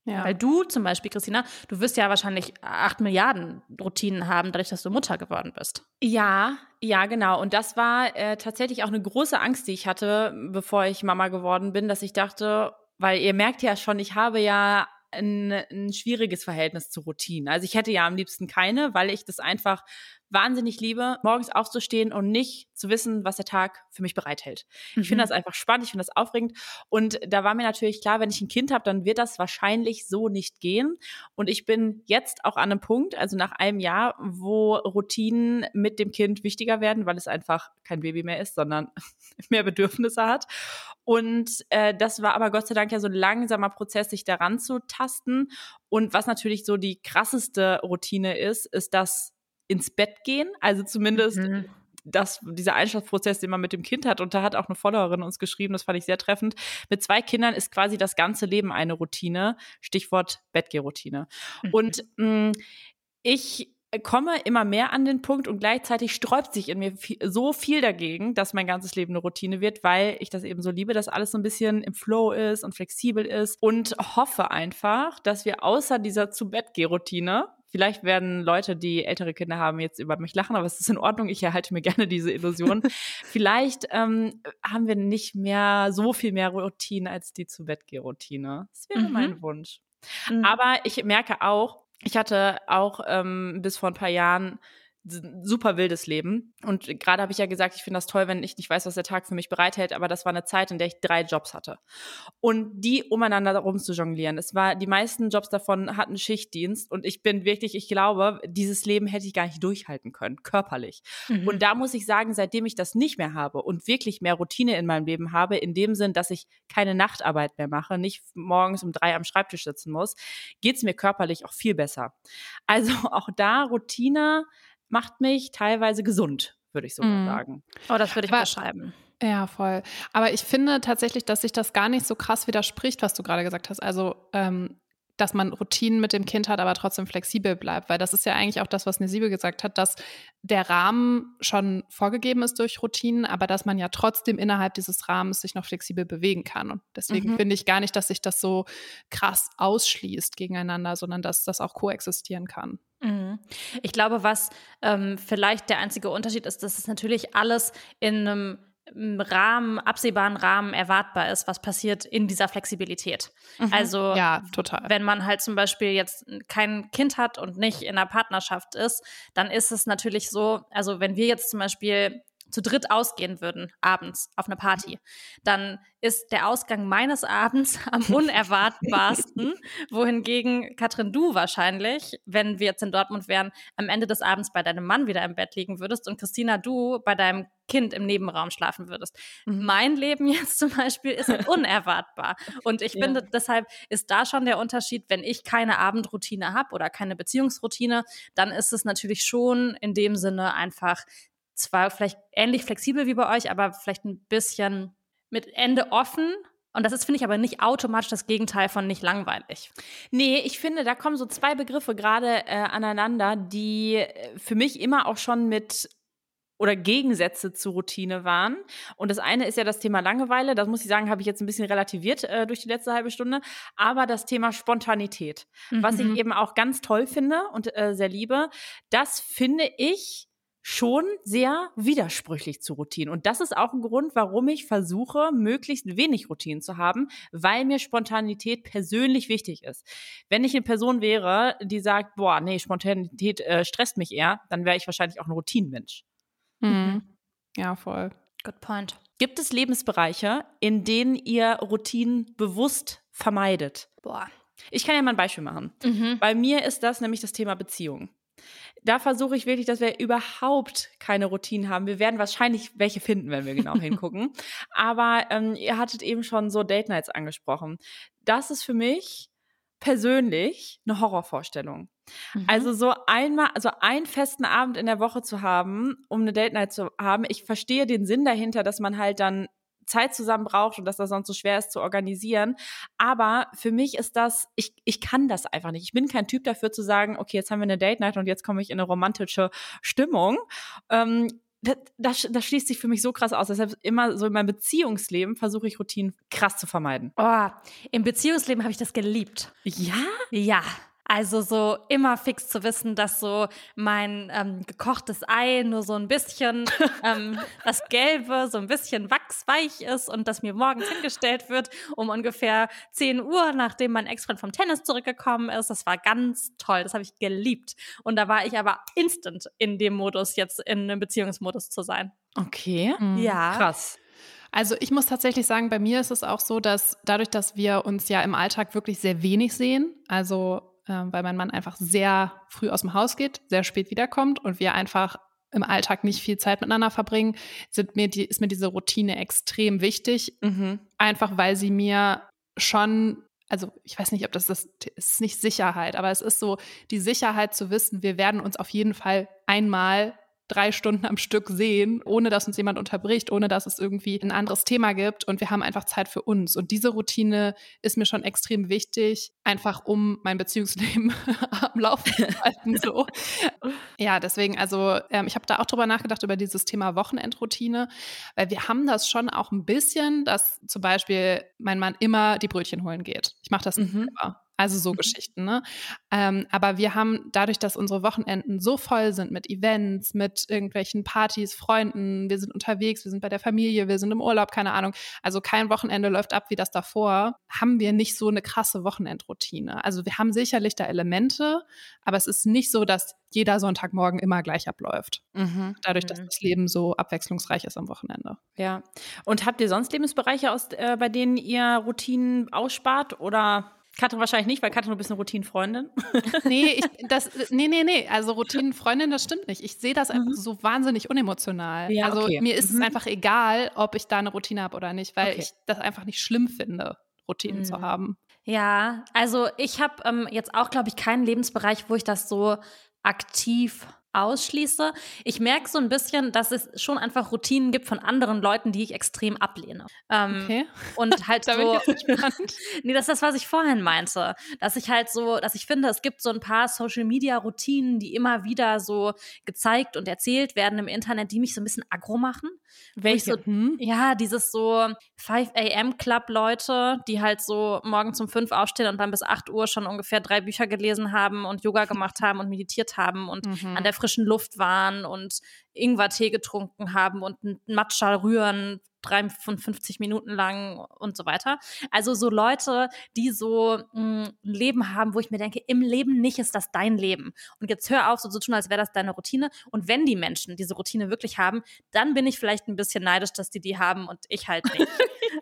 Ja. Weil du zum Beispiel, Christina, du wirst ja wahrscheinlich acht Milliarden Routinen haben, dadurch, dass du Mutter geworden bist. Ja, ja, genau. Und das war äh, tatsächlich auch eine große Angst, die ich hatte, bevor ich Mama geworden bin, dass ich dachte, weil ihr merkt ja schon, ich habe ja ein, ein schwieriges Verhältnis zu Routinen. Also ich hätte ja am liebsten keine, weil ich das einfach wahnsinnig liebe, morgens aufzustehen und nicht zu wissen, was der Tag für mich bereithält. Mhm. Ich finde das einfach spannend, ich finde das aufregend. Und da war mir natürlich klar, wenn ich ein Kind habe, dann wird das wahrscheinlich so nicht gehen. Und ich bin jetzt auch an einem Punkt, also nach einem Jahr, wo Routinen mit dem Kind wichtiger werden, weil es einfach kein Baby mehr ist, sondern mehr Bedürfnisse hat. Und äh, das war aber Gott sei Dank ja so ein langsamer Prozess, sich daran zu tasten. Und was natürlich so die krasseste Routine ist, ist das ins Bett gehen. Also zumindest mhm. das, dieser Einschlafprozess, den man mit dem Kind hat. Und da hat auch eine Followerin uns geschrieben, das fand ich sehr treffend. Mit zwei Kindern ist quasi das ganze Leben eine Routine. Stichwort Bettgehroutine. Mhm. Und mh, mm, ich komme immer mehr an den Punkt und gleichzeitig sträubt sich in mir viel, so viel dagegen, dass mein ganzes Leben eine Routine wird, weil ich das eben so liebe, dass alles so ein bisschen im Flow ist und flexibel ist und hoffe einfach, dass wir außer dieser zu Bett Routine Vielleicht werden Leute, die ältere Kinder haben, jetzt über mich lachen, aber es ist in Ordnung. Ich erhalte mir gerne diese Illusion. Vielleicht ähm, haben wir nicht mehr so viel mehr Routine als die zu Bett Routine. Das wäre mhm. mein Wunsch. Mhm. Aber ich merke auch, ich hatte auch ähm, bis vor ein paar Jahren super wildes Leben. Und gerade habe ich ja gesagt, ich finde das toll, wenn ich nicht weiß, was der Tag für mich bereithält, aber das war eine Zeit, in der ich drei Jobs hatte. Und die umeinander rum zu jonglieren. Es war, die meisten Jobs davon hatten Schichtdienst und ich bin wirklich, ich glaube, dieses Leben hätte ich gar nicht durchhalten können, körperlich. Mhm. Und da muss ich sagen, seitdem ich das nicht mehr habe und wirklich mehr Routine in meinem Leben habe, in dem Sinn, dass ich keine Nachtarbeit mehr mache, nicht morgens um drei am Schreibtisch sitzen muss, geht es mir körperlich auch viel besser. Also auch da Routine macht mich teilweise gesund, würde ich so mm. sagen. Oh, das würde ich beschreiben. Ja, voll. Aber ich finde tatsächlich, dass sich das gar nicht so krass widerspricht, was du gerade gesagt hast. Also, ähm, dass man Routinen mit dem Kind hat, aber trotzdem flexibel bleibt. Weil das ist ja eigentlich auch das, was Nesibe gesagt hat, dass der Rahmen schon vorgegeben ist durch Routinen, aber dass man ja trotzdem innerhalb dieses Rahmens sich noch flexibel bewegen kann. Und deswegen mhm. finde ich gar nicht, dass sich das so krass ausschließt gegeneinander, sondern dass das auch koexistieren kann. Mhm. Ich glaube, was ähm, vielleicht der einzige Unterschied ist, dass es natürlich alles in einem Rahmen, absehbaren Rahmen erwartbar ist, was passiert in dieser Flexibilität. Mhm. Also, ja, total. wenn man halt zum Beispiel jetzt kein Kind hat und nicht in einer Partnerschaft ist, dann ist es natürlich so, also wenn wir jetzt zum Beispiel zu dritt ausgehen würden, abends auf eine Party, dann ist der Ausgang meines Abends am unerwartbarsten, wohingegen Katrin, du wahrscheinlich, wenn wir jetzt in Dortmund wären, am Ende des Abends bei deinem Mann wieder im Bett liegen würdest und Christina, du bei deinem Kind im Nebenraum schlafen würdest. Mhm. Mein Leben jetzt zum Beispiel ist unerwartbar. Und ich ja. finde, deshalb ist da schon der Unterschied, wenn ich keine Abendroutine habe oder keine Beziehungsroutine, dann ist es natürlich schon in dem Sinne einfach zwar vielleicht ähnlich flexibel wie bei euch, aber vielleicht ein bisschen mit Ende offen. Und das ist, finde ich, aber nicht automatisch das Gegenteil von nicht langweilig. Nee, ich finde, da kommen so zwei Begriffe gerade äh, aneinander, die äh, für mich immer auch schon mit oder Gegensätze zur Routine waren. Und das eine ist ja das Thema Langeweile. Das muss ich sagen, habe ich jetzt ein bisschen relativiert äh, durch die letzte halbe Stunde. Aber das Thema Spontanität, mhm. was ich mhm. eben auch ganz toll finde und äh, sehr liebe, das finde ich schon sehr widersprüchlich zu Routinen. Und das ist auch ein Grund, warum ich versuche, möglichst wenig Routinen zu haben, weil mir Spontanität persönlich wichtig ist. Wenn ich eine Person wäre, die sagt, boah, nee, Spontanität äh, stresst mich eher, dann wäre ich wahrscheinlich auch ein Routinenmensch. Mhm. Ja, voll. Good point. Gibt es Lebensbereiche, in denen ihr Routinen bewusst vermeidet? Boah. Ich kann ja mal ein Beispiel machen. Mhm. Bei mir ist das nämlich das Thema Beziehung da versuche ich wirklich, dass wir überhaupt keine Routinen haben. Wir werden wahrscheinlich welche finden, wenn wir genau hingucken. Aber ähm, ihr hattet eben schon so Date Nights angesprochen. Das ist für mich persönlich eine Horrorvorstellung. Mhm. Also so einmal, also einen festen Abend in der Woche zu haben, um eine Date Night zu haben. Ich verstehe den Sinn dahinter, dass man halt dann Zeit zusammen braucht und dass das sonst so schwer ist zu organisieren. Aber für mich ist das, ich, ich kann das einfach nicht. Ich bin kein Typ dafür zu sagen, okay, jetzt haben wir eine Date Night und jetzt komme ich in eine romantische Stimmung. Ähm, das, das, das, schließt sich für mich so krass aus. Deshalb immer so in meinem Beziehungsleben versuche ich Routinen krass zu vermeiden. Oh, im Beziehungsleben habe ich das geliebt. Ja? Ja. Also so immer fix zu wissen, dass so mein ähm, gekochtes Ei nur so ein bisschen ähm, das Gelbe so ein bisschen wachsweich ist und das mir morgens hingestellt wird um ungefähr 10 Uhr, nachdem mein Ex-Freund vom Tennis zurückgekommen ist. Das war ganz toll, das habe ich geliebt. Und da war ich aber instant in dem Modus, jetzt in einem Beziehungsmodus zu sein. Okay. Mhm. Ja. Krass. Also ich muss tatsächlich sagen, bei mir ist es auch so, dass dadurch, dass wir uns ja im Alltag wirklich sehr wenig sehen, also äh, weil mein Mann einfach sehr früh aus dem Haus geht, sehr spät wiederkommt und wir einfach im Alltag nicht viel Zeit miteinander verbringen, sind mir die, ist mir diese Routine extrem wichtig. Mhm. Einfach weil sie mir schon, also ich weiß nicht, ob das das ist nicht Sicherheit, aber es ist so die Sicherheit zu wissen, wir werden uns auf jeden Fall einmal drei Stunden am Stück sehen, ohne dass uns jemand unterbricht, ohne dass es irgendwie ein anderes Thema gibt. Und wir haben einfach Zeit für uns. Und diese Routine ist mir schon extrem wichtig, einfach um mein Beziehungsleben am Laufen zu halten. So. Ja, deswegen, also ähm, ich habe da auch drüber nachgedacht, über dieses Thema Wochenendroutine, weil wir haben das schon auch ein bisschen, dass zum Beispiel mein Mann immer die Brötchen holen geht. Ich mache das mhm. immer. Also so mhm. Geschichten, ne? Ähm, aber wir haben dadurch, dass unsere Wochenenden so voll sind mit Events, mit irgendwelchen Partys, Freunden, wir sind unterwegs, wir sind bei der Familie, wir sind im Urlaub, keine Ahnung. Also kein Wochenende läuft ab wie das davor. Haben wir nicht so eine krasse Wochenendroutine. Also wir haben sicherlich da Elemente, aber es ist nicht so, dass jeder Sonntagmorgen immer gleich abläuft. Mhm. Dadurch, dass mhm. das Leben so abwechslungsreich ist am Wochenende. Ja. Und habt ihr sonst Lebensbereiche, aus, äh, bei denen ihr Routinen ausspart oder Katrin wahrscheinlich nicht, weil Katrin, du bist eine Routinenfreundin. nee, ich, das, nee, nee, nee. Also Routinenfreundin, das stimmt nicht. Ich sehe das einfach mhm. so wahnsinnig unemotional. Ja, also okay. mir ist mhm. es einfach egal, ob ich da eine Routine habe oder nicht, weil okay. ich das einfach nicht schlimm finde, Routinen mhm. zu haben. Ja, also ich habe ähm, jetzt auch, glaube ich, keinen Lebensbereich, wo ich das so aktiv ausschließe. Ich merke so ein bisschen, dass es schon einfach Routinen gibt von anderen Leuten, die ich extrem ablehne. Ähm, okay. Und halt da so. nee, das ist das, was ich vorhin meinte. Dass ich halt so, dass ich finde, es gibt so ein paar Social Media Routinen, die immer wieder so gezeigt und erzählt werden im Internet, die mich so ein bisschen aggro machen. Welche? So, hm? Ja, dieses so 5 a.m. Club Leute, die halt so morgen um 5 aufstehen und dann bis 8 Uhr schon ungefähr drei Bücher gelesen haben und Yoga gemacht haben und meditiert haben und mhm. an der frischen Luft waren und Ingwertee getrunken haben und ein Matcha rühren 53 Minuten lang und so weiter. Also so Leute, die so hm, ein Leben haben, wo ich mir denke, im Leben nicht ist das dein Leben. Und jetzt hör auf, so zu tun, als wäre das deine Routine. Und wenn die Menschen diese Routine wirklich haben, dann bin ich vielleicht ein bisschen neidisch, dass die die haben und ich halt nicht.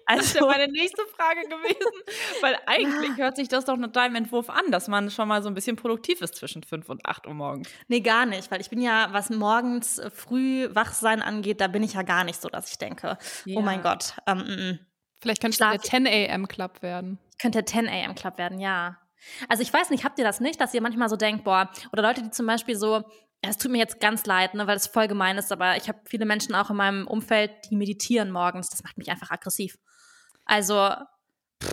Also, das wäre meine nächste Frage gewesen. Weil eigentlich hört sich das doch nach deinem Entwurf an, dass man schon mal so ein bisschen produktiv ist zwischen 5 und 8 Uhr morgens. Nee, gar nicht. Weil ich bin ja, was morgens früh Wachsein angeht, da bin ich ja gar nicht so, dass ich denke, ja. oh mein Gott. Ähm, m mm, -m. Mm. Vielleicht könnte es der 10 a.m. Club werden. Könnte der 10 a.m. Club werden, ja. Also ich weiß nicht, habt ihr das nicht, dass ihr manchmal so denkt, boah, oder Leute, die zum Beispiel so, es tut mir jetzt ganz leid, ne, weil es voll gemein ist, aber ich habe viele Menschen auch in meinem Umfeld, die meditieren morgens. Das macht mich einfach aggressiv. Also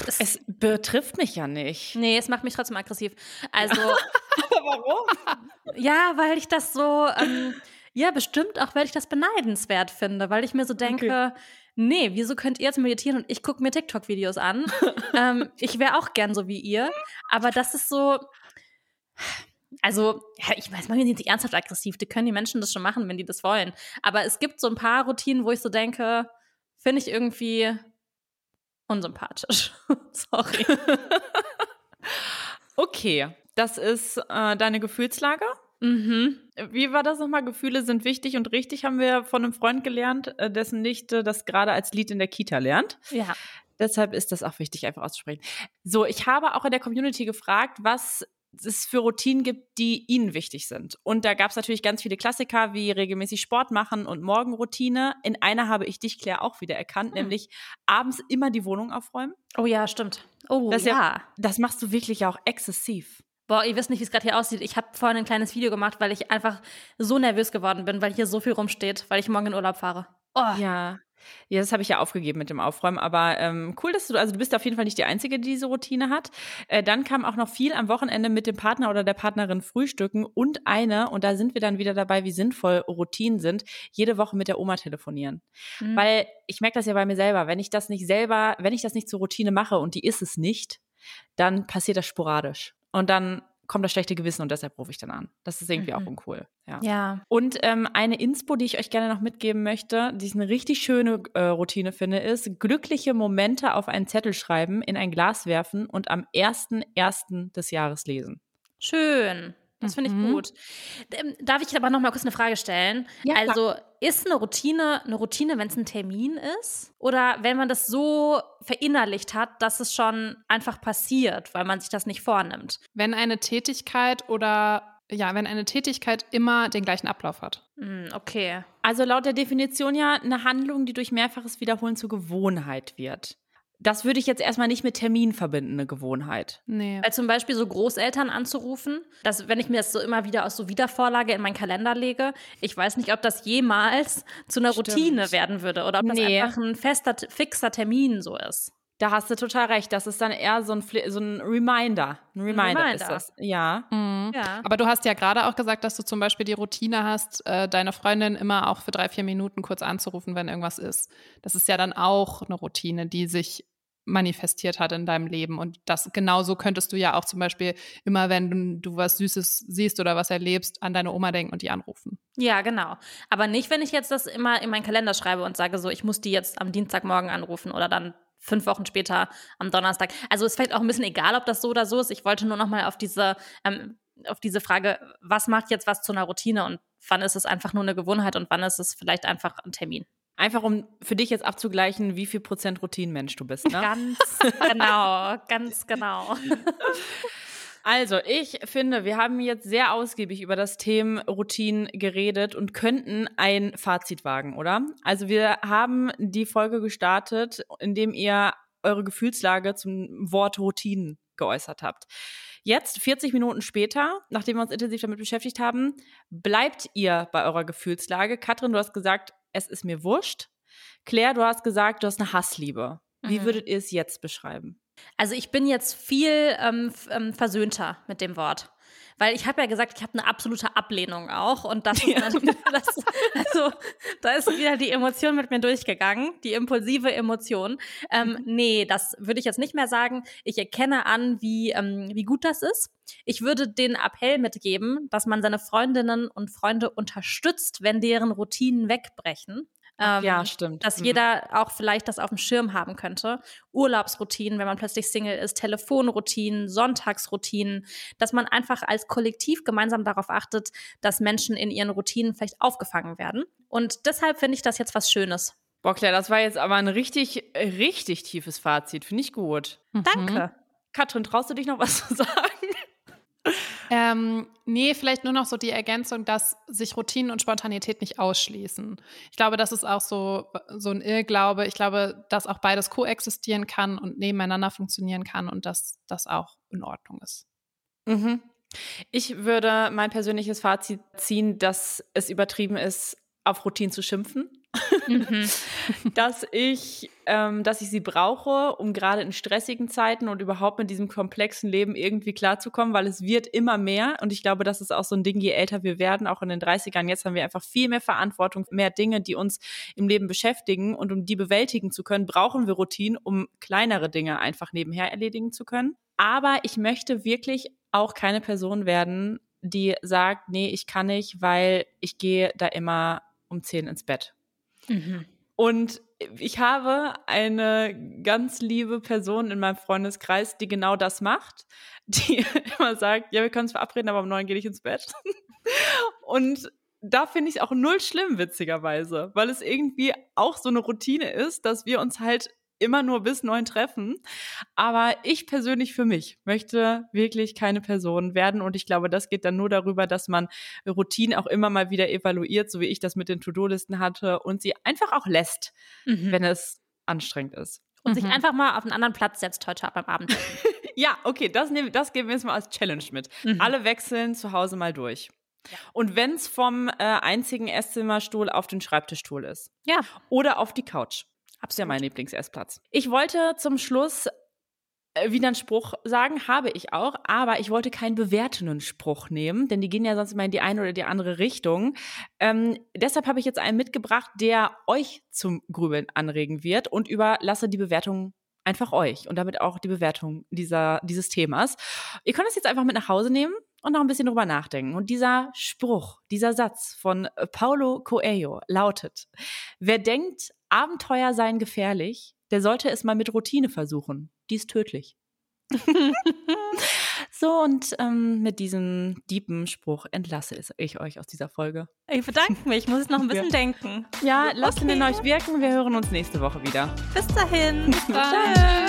es, es, betrifft mich ja nicht. Nee, es macht mich trotzdem aggressiv. Also. Warum? Ja, weil ich das so. Ähm, ja, bestimmt auch, weil ich das beneidenswert finde, weil ich mir so denke, okay. nee, wieso könnt ihr jetzt meditieren und ich gucke mir TikTok-Videos an? ähm, ich wäre auch gern so wie ihr, aber das ist so, Also, ja, ich weiß, manchmal sind die ernsthaft aggressiv. Die können die Menschen das schon machen, wenn die das wollen. Aber es gibt so ein paar Routinen, wo ich so denke, finde ich irgendwie unsympathisch. Sorry. okay, das ist äh, deine Gefühlslage. Mhm. Wie war das nochmal? Gefühle sind wichtig und richtig, haben wir von einem Freund gelernt, äh, dessen Nichte das gerade als Lied in der Kita lernt. Ja. Deshalb ist das auch wichtig, einfach auszusprechen. So, ich habe auch in der Community gefragt, was es für Routinen gibt, die ihnen wichtig sind. Und da gab es natürlich ganz viele Klassiker wie regelmäßig Sport machen und Morgenroutine. In einer habe ich dich, Claire, auch wieder erkannt, hm. nämlich abends immer die Wohnung aufräumen. Oh ja, stimmt. Oh das ja. ja. Das machst du wirklich auch exzessiv. Boah, ihr wisst nicht, wie es gerade hier aussieht. Ich habe vorhin ein kleines Video gemacht, weil ich einfach so nervös geworden bin, weil hier so viel rumsteht, weil ich morgen in Urlaub fahre. Oh. Ja. Ja, das habe ich ja aufgegeben mit dem Aufräumen, aber ähm, cool, dass du, also du bist auf jeden Fall nicht die Einzige, die diese Routine hat. Äh, dann kam auch noch viel am Wochenende mit dem Partner oder der Partnerin frühstücken und eine, und da sind wir dann wieder dabei, wie sinnvoll Routinen sind, jede Woche mit der Oma telefonieren. Mhm. Weil ich merke das ja bei mir selber, wenn ich das nicht selber, wenn ich das nicht zur Routine mache und die ist es nicht, dann passiert das sporadisch. Und dann kommt das schlechte Gewissen und deshalb rufe ich dann an. Das ist irgendwie mhm. auch uncool. Ja. ja. Und ähm, eine Inspo, die ich euch gerne noch mitgeben möchte, die ich eine richtig schöne äh, Routine finde, ist glückliche Momente auf einen Zettel schreiben, in ein Glas werfen und am 1.1. des Jahres lesen. Schön. Das finde ich mhm. gut. Ähm, darf ich aber noch mal kurz eine Frage stellen? Ja, also ist eine Routine eine Routine, wenn es ein Termin ist? Oder wenn man das so verinnerlicht hat, dass es schon einfach passiert, weil man sich das nicht vornimmt? Wenn eine Tätigkeit oder ja, wenn eine Tätigkeit immer den gleichen Ablauf hat. Hm, okay. Also laut der Definition ja eine Handlung, die durch mehrfaches Wiederholen zur Gewohnheit wird das würde ich jetzt erstmal nicht mit Termin verbinden, eine Gewohnheit. Nee. Weil zum Beispiel so Großeltern anzurufen, dass wenn ich mir das so immer wieder aus so Wiedervorlage in meinen Kalender lege, ich weiß nicht, ob das jemals zu einer Stimmt. Routine werden würde oder ob das nee. einfach ein fester, fixer Termin so ist. Da hast du total recht. Das ist dann eher so ein, so ein Reminder. Ein Reminder, Reminder. ist das. Ja. Mhm. ja. Aber du hast ja gerade auch gesagt, dass du zum Beispiel die Routine hast, äh, deine Freundin immer auch für drei, vier Minuten kurz anzurufen, wenn irgendwas ist. Das ist ja dann auch eine Routine, die sich manifestiert hat in deinem Leben. Und das genauso könntest du ja auch zum Beispiel immer, wenn du, du, was Süßes siehst oder was erlebst, an deine Oma denken und die anrufen. Ja, genau. Aber nicht, wenn ich jetzt das immer in meinen Kalender schreibe und sage, so, ich muss die jetzt am Dienstagmorgen anrufen oder dann fünf Wochen später am Donnerstag. Also es fällt auch ein bisschen egal, ob das so oder so ist. Ich wollte nur noch mal auf diese, ähm, auf diese Frage, was macht jetzt was zu einer Routine und wann ist es einfach nur eine Gewohnheit und wann ist es vielleicht einfach ein Termin. Einfach um für dich jetzt abzugleichen, wie viel Prozent Routinenmensch du bist, ne? Ganz genau, ganz genau. Also, ich finde, wir haben jetzt sehr ausgiebig über das Thema Routinen geredet und könnten ein Fazit wagen, oder? Also, wir haben die Folge gestartet, indem ihr eure Gefühlslage zum Wort Routinen geäußert habt. Jetzt, 40 Minuten später, nachdem wir uns intensiv damit beschäftigt haben, bleibt ihr bei eurer Gefühlslage. Katrin, du hast gesagt, es ist mir wurscht. Claire, du hast gesagt, du hast eine Hassliebe. Wie mhm. würdet ihr es jetzt beschreiben? Also ich bin jetzt viel ähm, ähm, versöhnter mit dem Wort. Weil ich habe ja gesagt, ich habe eine absolute Ablehnung auch. Und das, ja. dann, das, also da ist wieder die Emotion mit mir durchgegangen, die impulsive Emotion. Ähm, mhm. nee, das würde ich jetzt nicht mehr sagen. Ich erkenne an, wie, ähm, wie gut das ist. Ich würde den Appell mitgeben, dass man seine Freundinnen und Freunde unterstützt, wenn deren Routinen wegbrechen. Ähm, ja, stimmt. Dass mhm. jeder auch vielleicht das auf dem Schirm haben könnte. Urlaubsroutinen, wenn man plötzlich Single ist, Telefonroutinen, Sonntagsroutinen, dass man einfach als Kollektiv gemeinsam darauf achtet, dass Menschen in ihren Routinen vielleicht aufgefangen werden. Und deshalb finde ich das jetzt was Schönes. Boah, Claire, das war jetzt aber ein richtig, richtig tiefes Fazit. Finde ich gut. Mhm. Danke. Katrin, traust du dich noch was zu sagen? Ähm, nee, vielleicht nur noch so die Ergänzung, dass sich Routinen und Spontanität nicht ausschließen. Ich glaube, das ist auch so, so ein Irrglaube. Ich glaube, dass auch beides koexistieren kann und nebeneinander funktionieren kann und dass das auch in Ordnung ist. Mhm. Ich würde mein persönliches Fazit ziehen, dass es übertrieben ist, auf Routinen zu schimpfen. Mhm. dass ich, ähm, dass ich sie brauche, um gerade in stressigen Zeiten und überhaupt mit diesem komplexen Leben irgendwie klarzukommen, weil es wird immer mehr. Und ich glaube, das ist auch so ein Ding, je älter wir werden, auch in den 30ern, jetzt haben wir einfach viel mehr Verantwortung, mehr Dinge, die uns im Leben beschäftigen. Und um die bewältigen zu können, brauchen wir Routinen, um kleinere Dinge einfach nebenher erledigen zu können. Aber ich möchte wirklich auch keine Person werden, die sagt, nee, ich kann nicht, weil ich gehe da immer um 10 ins Bett. Mhm. Und ich habe eine ganz liebe Person in meinem Freundeskreis, die genau das macht, die immer sagt, ja, wir können uns verabreden, aber um neun gehe ich ins Bett. Und da finde ich es auch null schlimm, witzigerweise, weil es irgendwie auch so eine Routine ist, dass wir uns halt immer nur bis neun treffen. Aber ich persönlich für mich möchte wirklich keine Person werden. Und ich glaube, das geht dann nur darüber, dass man Routinen auch immer mal wieder evaluiert, so wie ich das mit den To-Do-Listen hatte und sie einfach auch lässt, mhm. wenn es anstrengend ist. Und mhm. sich einfach mal auf einen anderen Platz setzt heute beim Abend. ja, okay, das, nehm, das geben wir jetzt mal als Challenge mit. Mhm. Alle wechseln zu Hause mal durch. Ja. Und wenn es vom äh, einzigen Esszimmerstuhl auf den Schreibtischstuhl ist. Ja. Oder auf die Couch. Absolut. Ja, mein Lieblings-Essplatz. Ich wollte zum Schluss äh, wieder einen Spruch sagen, habe ich auch, aber ich wollte keinen bewertenden Spruch nehmen, denn die gehen ja sonst immer in die eine oder die andere Richtung. Ähm, deshalb habe ich jetzt einen mitgebracht, der euch zum Grübeln anregen wird und überlasse die Bewertung einfach euch und damit auch die Bewertung dieser, dieses Themas. Ihr könnt es jetzt einfach mit nach Hause nehmen und noch ein bisschen drüber nachdenken. Und dieser Spruch, dieser Satz von äh, Paulo Coelho lautet, wer denkt, Abenteuer seien gefährlich, der sollte es mal mit Routine versuchen. Die ist tödlich. so, und ähm, mit diesem deepen Spruch entlasse ich euch aus dieser Folge. Ich bedanke mich, ich muss es noch ein bisschen ja. denken. Ja, lasst okay. ihn in euch wirken. Wir hören uns nächste Woche wieder. Bis dahin. Bis.